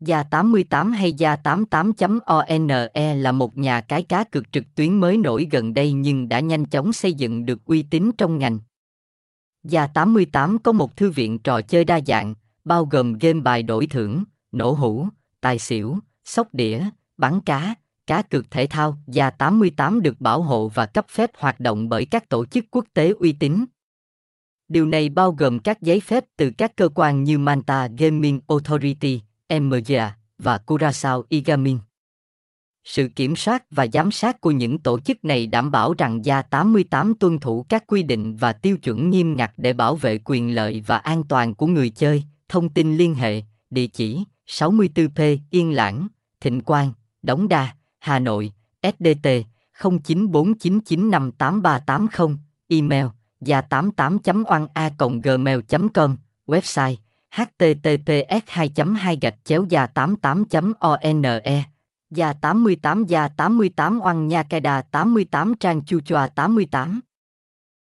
Gia 88 hay Gia 88.one là một nhà cái cá cược trực tuyến mới nổi gần đây nhưng đã nhanh chóng xây dựng được uy tín trong ngành. Gia 88 có một thư viện trò chơi đa dạng, bao gồm game bài đổi thưởng, nổ hũ, tài xỉu, sóc đĩa, bắn cá, cá cược thể thao. Gia 88 được bảo hộ và cấp phép hoạt động bởi các tổ chức quốc tế uy tín. Điều này bao gồm các giấy phép từ các cơ quan như Manta Gaming Authority, MGA và Curaçao Igamin. Sự kiểm soát và giám sát của những tổ chức này đảm bảo rằng Gia 88 tuân thủ các quy định và tiêu chuẩn nghiêm ngặt để bảo vệ quyền lợi và an toàn của người chơi. Thông tin liên hệ, địa chỉ 64P Yên Lãng, Thịnh Quang, Đống Đa, Hà Nội, SDT 0949958380, email gia 88 oana gmail com website https 2 2 gạch chéo gia 88 one gia 88 gia 88 oan nha cai đà 88 trang chu choa 88